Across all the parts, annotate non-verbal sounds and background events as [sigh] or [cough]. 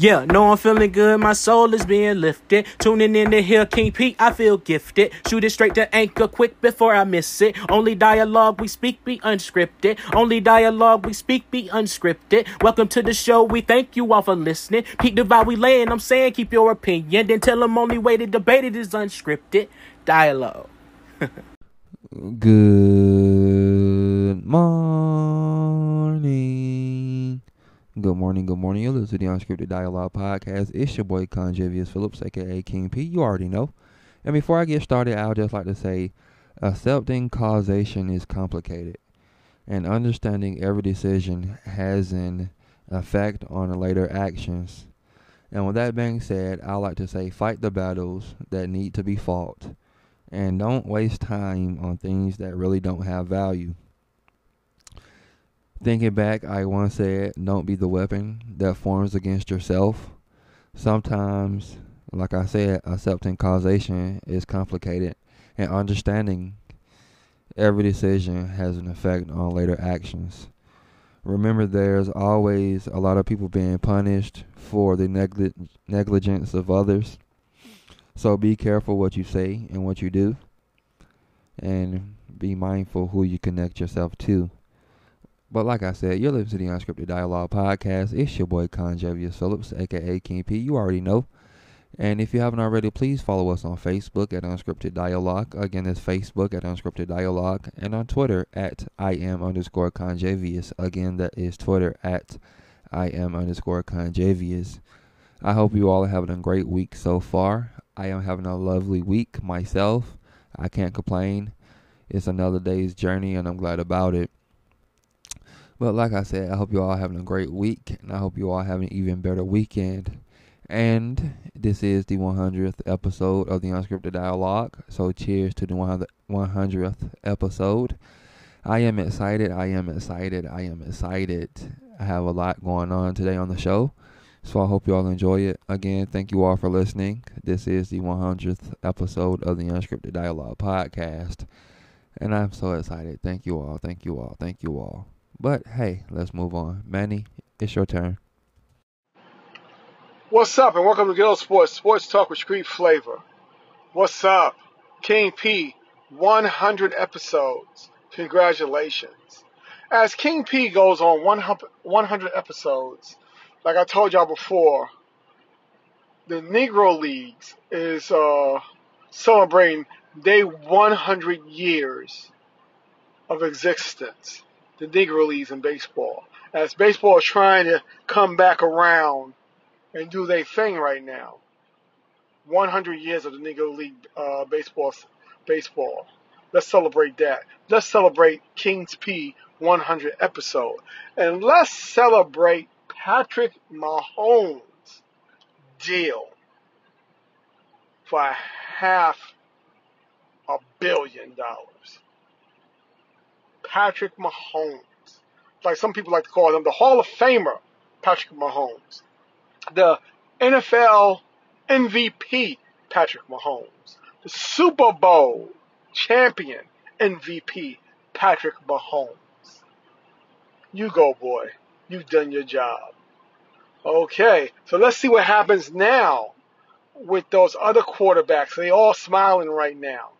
Yeah, no, I'm feeling good. My soul is being lifted. Tuning in to hear King Pete, I feel gifted. Shoot it straight to anchor quick before I miss it. Only dialogue we speak be unscripted. Only dialogue we speak be unscripted. Welcome to the show. We thank you all for listening. Pete vibe we laying. I'm saying keep your opinion. Then tell them only way to debate it is unscripted. Dialogue. [laughs] Good morning. Good morning, good morning. You're listening to the Unscripted Dialogue Podcast. It's your boy Conjavius Phillips, aka King P. You already know. And before I get started, I would just like to say accepting causation is complicated. And understanding every decision has an effect on later actions. And with that being said, I like to say fight the battles that need to be fought. And don't waste time on things that really don't have value. Thinking back, I once said, don't be the weapon that forms against yourself. Sometimes, like I said, accepting causation is complicated, and understanding every decision has an effect on later actions. Remember, there's always a lot of people being punished for the negli- negligence of others. So be careful what you say and what you do, and be mindful who you connect yourself to. But like I said, you're listening to the Unscripted Dialogue Podcast. It's your boy Conjavius Phillips, aka King P. You already know. And if you haven't already, please follow us on Facebook at Unscripted Dialogue. Again, it's Facebook at Unscripted Dialogue. And on Twitter at I am underscore Conjavius. Again, that is Twitter at I am underscore Conjavius. I hope you all are having a great week so far. I am having a lovely week myself. I can't complain. It's another day's journey, and I'm glad about it. But like I said, I hope you all having a great week, and I hope you all having an even better weekend. And this is the 100th episode of the Unscripted Dialogue. So cheers to the 100th episode. I am excited. I am excited. I am excited. I have a lot going on today on the show. So I hope you all enjoy it. Again, thank you all for listening. This is the 100th episode of the Unscripted Dialogue podcast. And I'm so excited. Thank you all. Thank you all. Thank you all. But hey, let's move on. Manny, it's your turn. What's up, and welcome to Ghetto Sports, sports talk with street flavor. What's up? King P, 100 episodes. Congratulations. As King P goes on 100 episodes, like I told y'all before, the Negro Leagues is uh, celebrating their 100 years of existence the Negro Leagues in baseball. As baseball is trying to come back around and do their thing right now. 100 years of the Negro League uh, baseball. Baseball. Let's celebrate that. Let's celebrate Kings P 100 episode, and let's celebrate Patrick Mahomes' deal for half a billion dollars. Patrick Mahomes. Like some people like to call him the Hall of Famer, Patrick Mahomes. The NFL MVP, Patrick Mahomes. The Super Bowl champion MVP, Patrick Mahomes. You go, boy. You've done your job. Okay, so let's see what happens now with those other quarterbacks. They all smiling right now.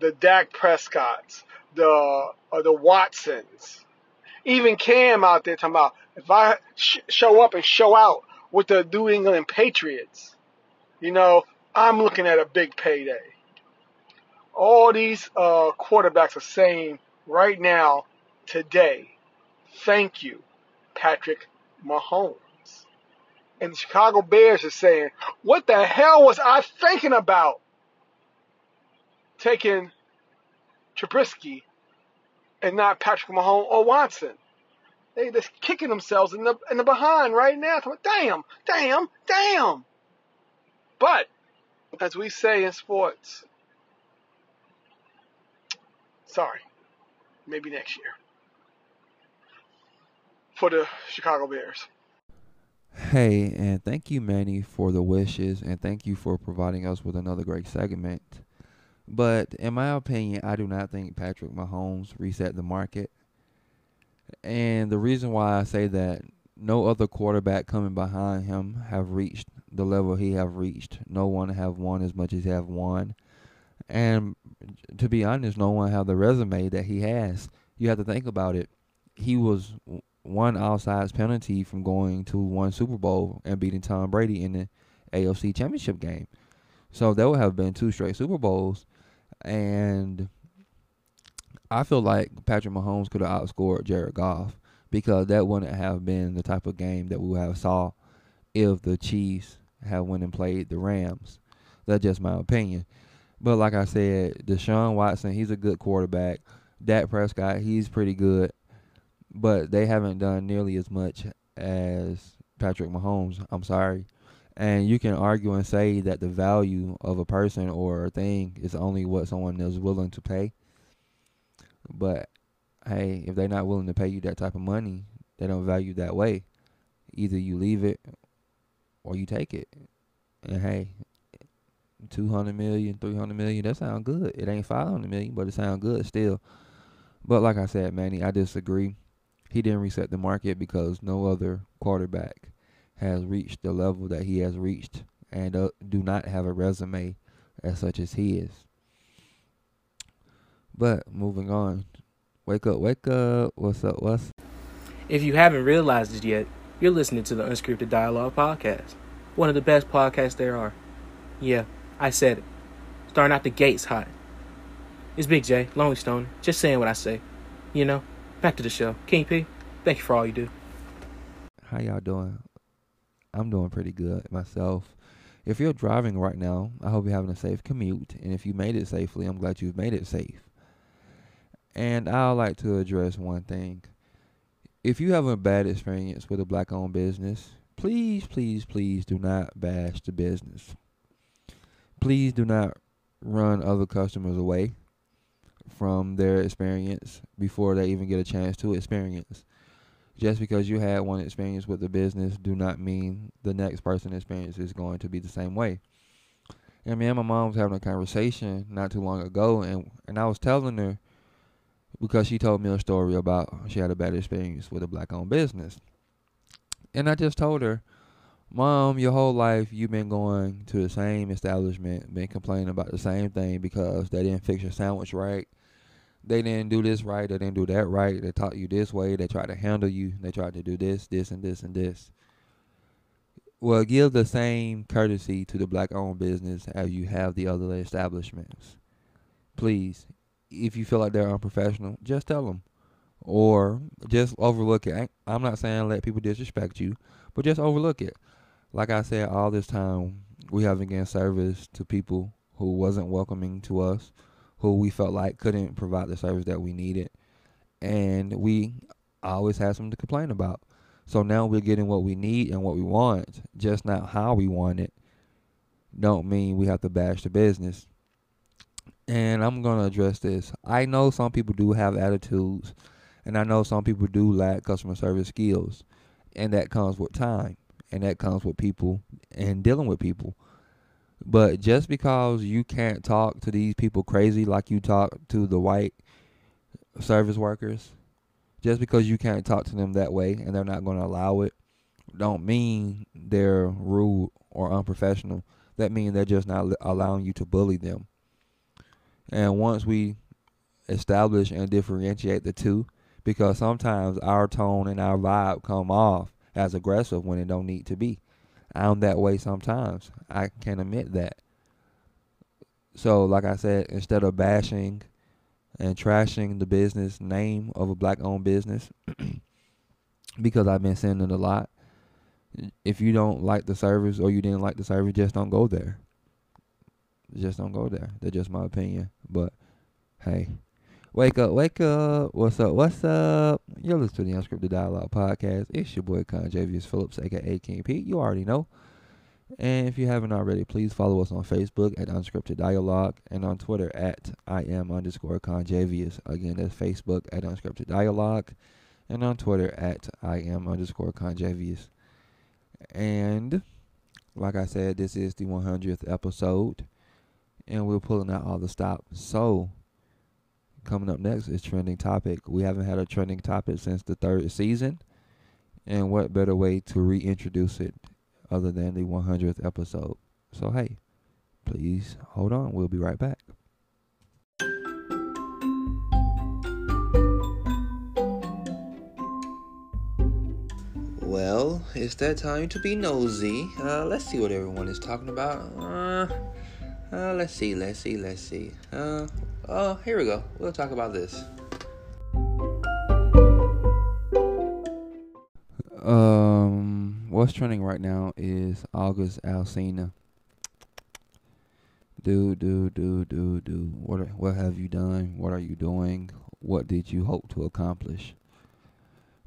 The Dak Prescotts, the uh, the Watsons, even Cam out there talking about if I sh- show up and show out with the New England Patriots, you know, I'm looking at a big payday. All these uh, quarterbacks are saying right now, today, thank you, Patrick Mahomes. And the Chicago Bears are saying, what the hell was I thinking about? Taking Trubisky and not Patrick Mahomes or Watson. They just kicking themselves in the in the behind right now. Damn, damn, damn. But as we say in sports, sorry, maybe next year for the Chicago Bears. Hey, and thank you, Manny, for the wishes, and thank you for providing us with another great segment. But in my opinion, I do not think Patrick Mahomes reset the market. And the reason why I say that, no other quarterback coming behind him have reached the level he have reached. No one have won as much as he have won. And to be honest, no one have the resume that he has. You have to think about it. He was one outside penalty from going to one Super Bowl and beating Tom Brady in the AFC Championship game. So there would have been two straight Super Bowls, and I feel like Patrick Mahomes could have outscored Jared Goff because that wouldn't have been the type of game that we would have saw if the Chiefs had went and played the Rams. That's just my opinion. But like I said, Deshaun Watson, he's a good quarterback. Dak Prescott, he's pretty good. But they haven't done nearly as much as Patrick Mahomes. I'm sorry. And you can argue and say that the value of a person or a thing is only what someone is willing to pay. But hey, if they're not willing to pay you that type of money, they don't value that way. Either you leave it or you take it. And hey, 200 million, 300 million, that sound good. It ain't 500 million, but it sound good still. But like I said, Manny, I disagree. He didn't reset the market because no other quarterback has reached the level that he has reached and uh, do not have a resume as such as he is. But moving on, Wake up, wake up. What's up? What's If you haven't realized it yet, you're listening to the Unscripted Dialogue Podcast. One of the best podcasts there are. Yeah, I said it. Starting out the gates hot. It's Big J, Lonely Stone, just saying what I say. You know, back to the show. King P, thank you for all you do. How y'all doing? I'm doing pretty good myself. If you're driving right now, I hope you're having a safe commute. And if you made it safely, I'm glad you've made it safe. And I'd like to address one thing. If you have a bad experience with a black owned business, please, please, please do not bash the business. Please do not run other customers away from their experience before they even get a chance to experience. Just because you had one experience with the business do not mean the next person experience is going to be the same way. And me and my mom was having a conversation not too long ago and, and I was telling her because she told me a story about she had a bad experience with a black owned business. And I just told her, Mom, your whole life you've been going to the same establishment, been complaining about the same thing because they didn't fix your sandwich right. They didn't do this right, they didn't do that right, they taught you this way, they tried to handle you, they tried to do this, this and this and this. Well, give the same courtesy to the black owned business as you have the other establishments. Please, if you feel like they're unprofessional, just tell them, or just overlook it. I'm not saying let people disrespect you, but just overlook it. Like I said, all this time we haven't given service to people who wasn't welcoming to us, who we felt like couldn't provide the service that we needed, and we always had something to complain about. So now we're getting what we need and what we want, just not how we want it. Don't mean we have to bash the business and I'm going to address this. I know some people do have attitudes, and I know some people do lack customer service skills, and that comes with time, and that comes with people and dealing with people. But just because you can't talk to these people crazy like you talk to the white service workers, just because you can't talk to them that way and they're not going to allow it, don't mean they're rude or unprofessional. That means they're just not allowing you to bully them. And once we establish and differentiate the two, because sometimes our tone and our vibe come off as aggressive when it don't need to be. I'm that way sometimes. I can admit that. So, like I said, instead of bashing and trashing the business name of a black owned business, [clears throat] because I've been saying it a lot, if you don't like the service or you didn't like the service, just don't go there just don't go there. That's just my opinion. But hey, wake up, wake up. What's up? What's up? You're listening to the Unscripted Dialogue Podcast. It's your boy Conjavius Phillips, aka King Pete. You already know. And if you haven't already, please follow us on Facebook at Unscripted Dialogue and on Twitter at I am underscore Conjavius. Again, that's Facebook at Unscripted Dialogue and on Twitter at I am underscore Conjavius. And like I said, this is the 100th episode and we're pulling out all the stops. So, coming up next is trending topic. We haven't had a trending topic since the third season, And what better way to reintroduce it other than the 100th episode? So, hey, please hold on. We'll be right back. Well, it's that time to be nosy. Uh, let's see what everyone is talking about. Uh, uh, let's see, let's see, let's see. Uh, oh, here we go. We'll talk about this. Um, what's trending right now is August Alsina. Do do do do do. What are, what have you done? What are you doing? What did you hope to accomplish?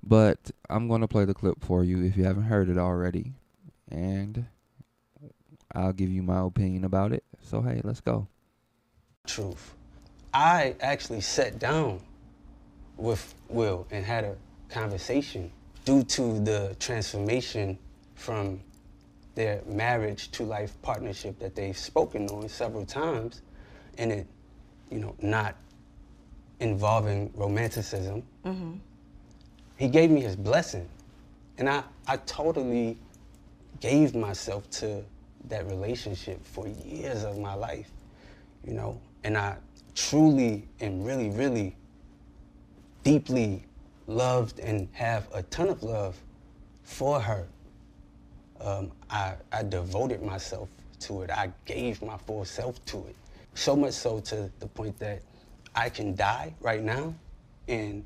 But I'm gonna play the clip for you if you haven't heard it already, and I'll give you my opinion about it. So hey, let's go. Truth. I actually sat down with Will and had a conversation due to the transformation from their marriage to life partnership that they've spoken on several times and it you know not involving romanticism mm-hmm. he gave me his blessing and i i totally gave myself to that relationship for years of my life you know and i truly and really really deeply loved and have a ton of love for her. Um, I, I devoted myself to it. I gave my full self to it. So much so to the point that I can die right now and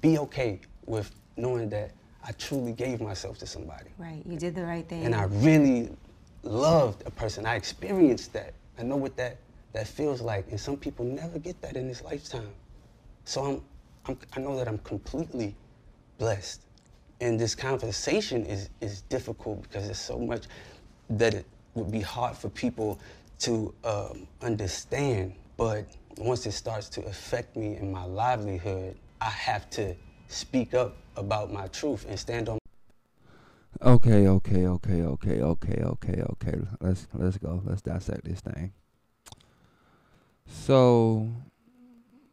be okay with knowing that I truly gave myself to somebody. Right, you did the right thing. And I really loved a person. I experienced that. I know what that, that feels like. And some people never get that in this lifetime. So I'm I'm, I know that I'm completely blessed. And this conversation is, is difficult because there's so much that it would be hard for people to um, understand. But once it starts to affect me in my livelihood, I have to speak up about my truth and stand on. Okay, okay, okay, okay, okay, okay, okay. Let's let's go. Let's dissect this thing. So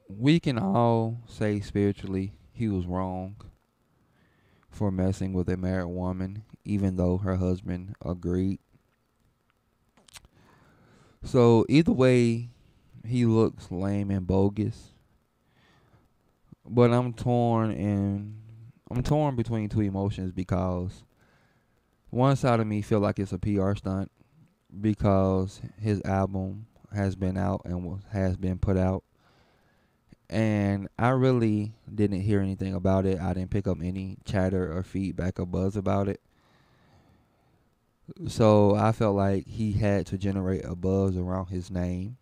we can all say spiritually he was wrong for messing with a married woman, even though her husband agreed. So either way, he looks lame and bogus. But I'm torn and I'm torn between two emotions because one side of me feel like it's a PR stunt because his album has been out and has been put out and I really didn't hear anything about it. I didn't pick up any chatter or feedback or buzz about it. So I felt like he had to generate a buzz around his name.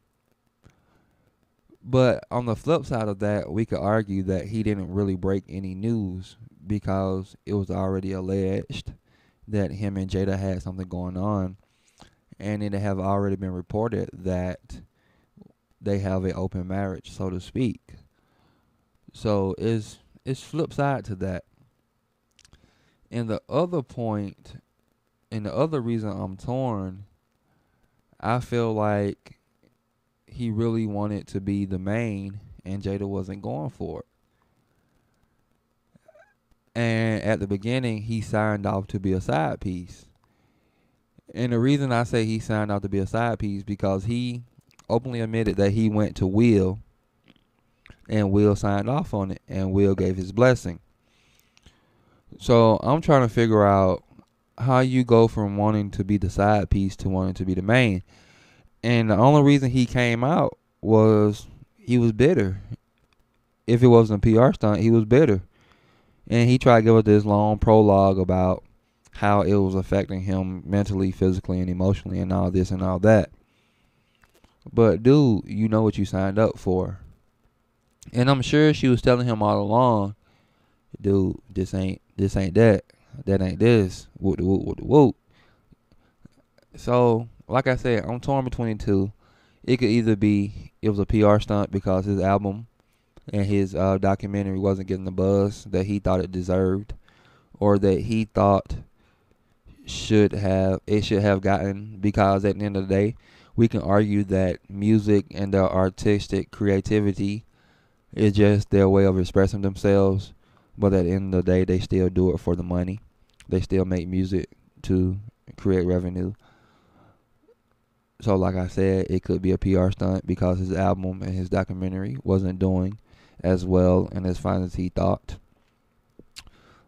But on the flip side of that, we could argue that he didn't really break any news because it was already alleged that him and Jada had something going on. And it have already been reported that they have an open marriage, so to speak. So it's it's flip side to that. And the other point, and the other reason I'm torn, I feel like he really wanted to be the main, and Jada wasn't going for it. And at the beginning, he signed off to be a side piece. And the reason I say he signed out to be a side piece because he openly admitted that he went to Will and Will signed off on it and Will gave his blessing. So I'm trying to figure out how you go from wanting to be the side piece to wanting to be the main. And the only reason he came out was he was bitter. If it wasn't a PR stunt, he was bitter. And he tried to give us this long prologue about how it was affecting him mentally, physically, and emotionally, and all this and all that. But dude, you know what you signed up for. And I'm sure she was telling him all along, dude, this ain't this ain't that. That ain't this. Whoop whoop whoop whoop. So, like I said, I'm torn between two. It could either be it was a PR stunt because his album and his uh, documentary wasn't getting the buzz that he thought it deserved, or that he thought should have it should have gotten because at the end of the day, we can argue that music and their artistic creativity is just their way of expressing themselves. but at the end of the day, they still do it for the money. They still make music to create revenue. So, like I said, it could be a PR stunt because his album and his documentary wasn't doing as well and as fine as he thought.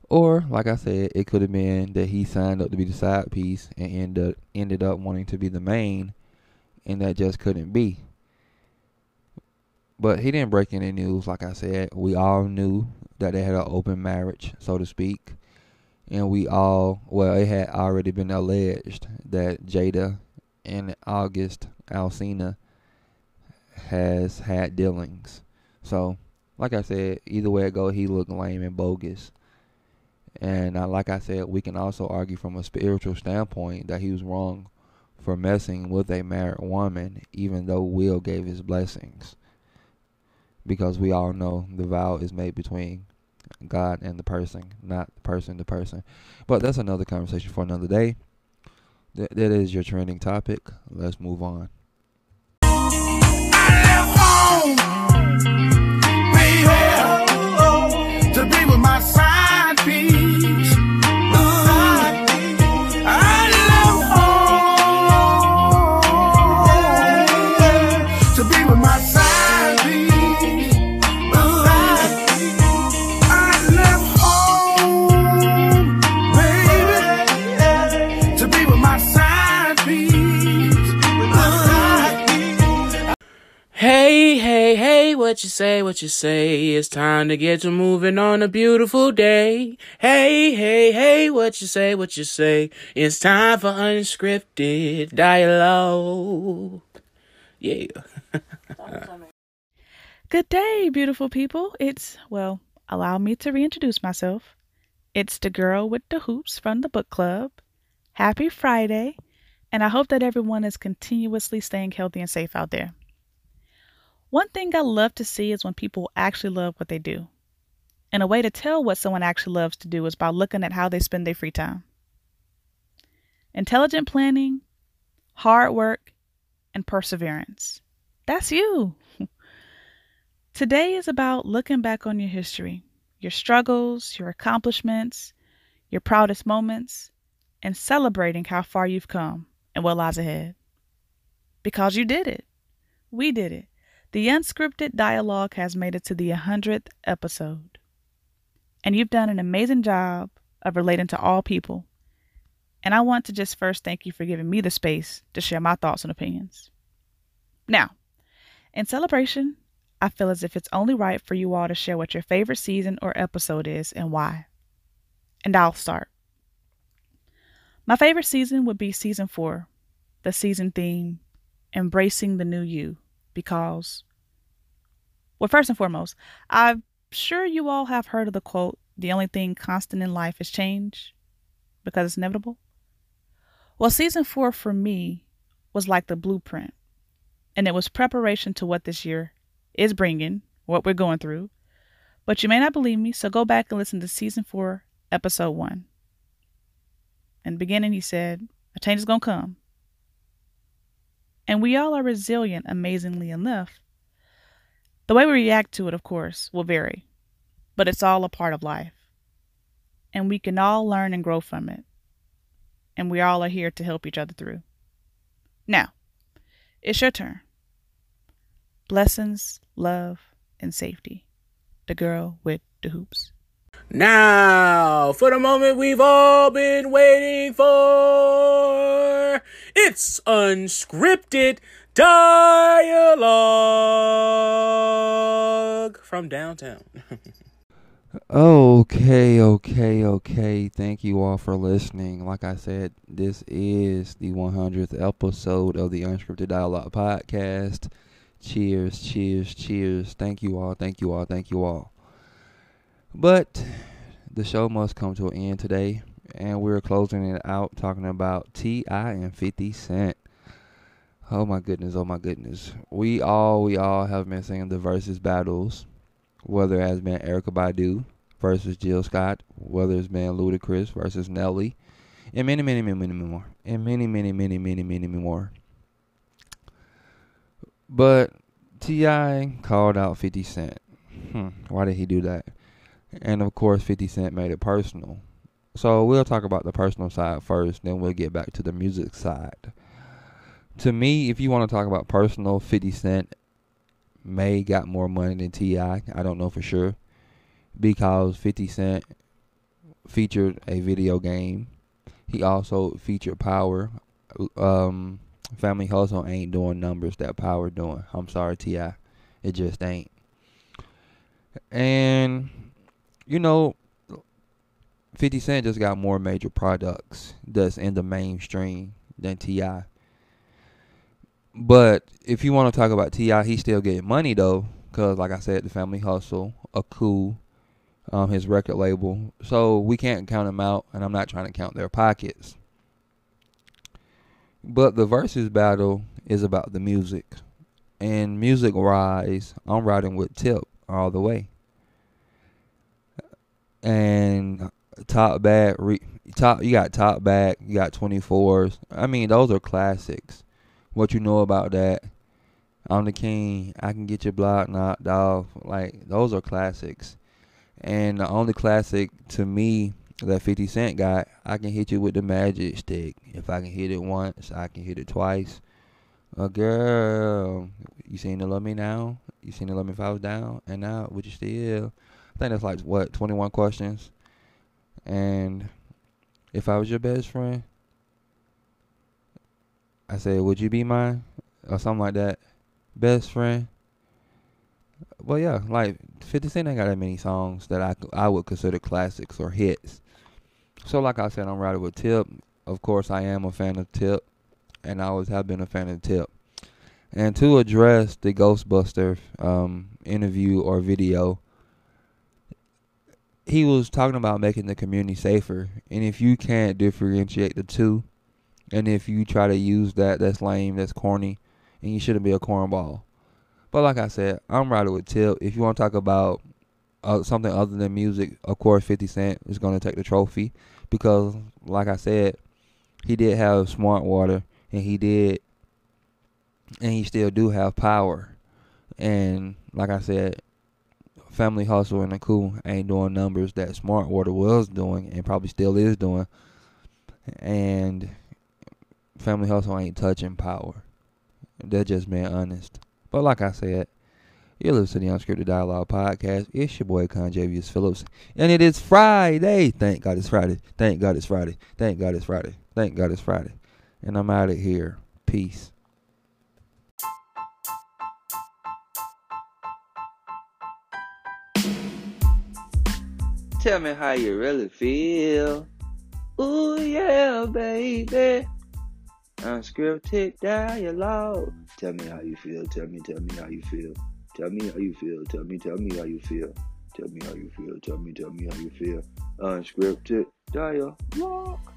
Or, like I said, it could have been that he signed up to be the side piece and ended ended up wanting to be the main, and that just couldn't be. But he didn't break any news. Like I said, we all knew that they had an open marriage, so to speak, and we all well, it had already been alleged that Jada and August Alsina has had dealings. So, like I said, either way it go, he looked lame and bogus. And uh, like I said, we can also argue from a spiritual standpoint that he was wrong for messing with a married woman, even though Will gave his blessings. Because we all know the vow is made between God and the person, not person to person. But that's another conversation for another day. Th- that is your trending topic. Let's move on. to be with my side piece. What you say, what you say? It's time to get to moving on a beautiful day. Hey, hey, hey, what you say, what you say? It's time for unscripted dialogue. Yeah. [laughs] Good day, beautiful people. It's, well, allow me to reintroduce myself. It's the girl with the hoops from the book club. Happy Friday, and I hope that everyone is continuously staying healthy and safe out there. One thing I love to see is when people actually love what they do. And a way to tell what someone actually loves to do is by looking at how they spend their free time. Intelligent planning, hard work, and perseverance. That's you. [laughs] Today is about looking back on your history, your struggles, your accomplishments, your proudest moments, and celebrating how far you've come and what lies ahead. Because you did it. We did it. The unscripted dialogue has made it to the 100th episode. And you've done an amazing job of relating to all people. And I want to just first thank you for giving me the space to share my thoughts and opinions. Now, in celebration, I feel as if it's only right for you all to share what your favorite season or episode is and why. And I'll start. My favorite season would be season four, the season theme, Embracing the New You, because, well, first and foremost, I'm sure you all have heard of the quote, the only thing constant in life is change, because it's inevitable. Well, season four for me was like the blueprint, and it was preparation to what this year is bringing, what we're going through. But you may not believe me, so go back and listen to season four, episode one. In the beginning, he said, A change is going to come. And we all are resilient, amazingly enough. The way we react to it, of course, will vary, but it's all a part of life. And we can all learn and grow from it. And we all are here to help each other through. Now, it's your turn. Blessings, love, and safety. The girl with the hoops. Now, for the moment we've all been waiting for. It's unscripted dialogue from downtown. [laughs] Okay, okay, okay. Thank you all for listening. Like I said, this is the 100th episode of the Unscripted Dialogue Podcast. Cheers, cheers, cheers. Thank you all, thank you all, thank you all. But the show must come to an end today, and we're closing it out talking about T.I. and 50 Cent. Oh my goodness, oh my goodness. We all, we all have been seeing the versus battles, whether it has been Erykah Badu versus Jill Scott, whether it's been Ludacris versus Nelly, and many, many, many, many many more, and many, many, many, many, many more. But T.I. called out 50 Cent. Hmm, why did he do that? And of course, 50 Cent made it personal. So we'll talk about the personal side first, then we'll get back to the music side. To me, if you want to talk about personal, 50 Cent may got more money than T.I. I don't know for sure. Because 50 Cent featured a video game. He also featured Power. Um, Family Hustle ain't doing numbers that Power doing. I'm sorry, T.I. It just ain't. And, you know, 50 Cent just got more major products that's in the mainstream than T.I. But if you want to talk about T.I., he's still getting money, though. Because, like I said, the Family Hustle, Akoo, um, his record label. So we can't count them out, and I'm not trying to count their pockets. But the versus battle is about the music. And music rise, I'm riding with Tip all the way. And top back, re, top you got top back, you got 24s. I mean, those are classics. What you know about that? I'm the king. I can get your block knocked off. Like those are classics. And the only classic to me that 50 Cent got, I can hit you with the magic stick. If I can hit it once, I can hit it twice. A girl, you seen to love me now? You seen to love me if I was down? And now, would you still? I think that's like, what, 21 questions? And if I was your best friend, I said, would you be mine? Or something like that. Best friend. Well, yeah, like 50 Cent ain't got that many songs that I, I would consider classics or hits. So, like I said, I'm riding with Tip. Of course, I am a fan of Tip, and I always have been a fan of Tip. And to address the Ghostbuster um, interview or video, he was talking about making the community safer. And if you can't differentiate the two, and if you try to use that, that's lame, that's corny, and you shouldn't be a cornball. But like I said, I'm riding with Tip. If you want to talk about uh, something other than music, of course, 50 Cent is going to take the trophy because, like I said, he did have smart water, and he did, and he still do have power. And like I said, Family Hustle and the Cool ain't doing numbers that Smart Water was doing, and probably still is doing. And Family Hustle ain't touching power. They're just being honest. But like I said, you're listening to the Unscripted Dialogue Podcast. It's your boy Conjavius Phillips. And it is Friday. Thank God it's Friday. Thank God it's Friday. Thank God it's Friday. Thank God it's Friday. And I'm out of here. Peace. Tell me how you really feel. Ooh yeah, baby. Unscripted dialogue. Tell me how you feel. Tell me, tell me how you feel. Tell me how you feel. Tell me, tell me how you feel. Tell me how you feel. Tell me, tell me how you feel. Unscripted dialogue.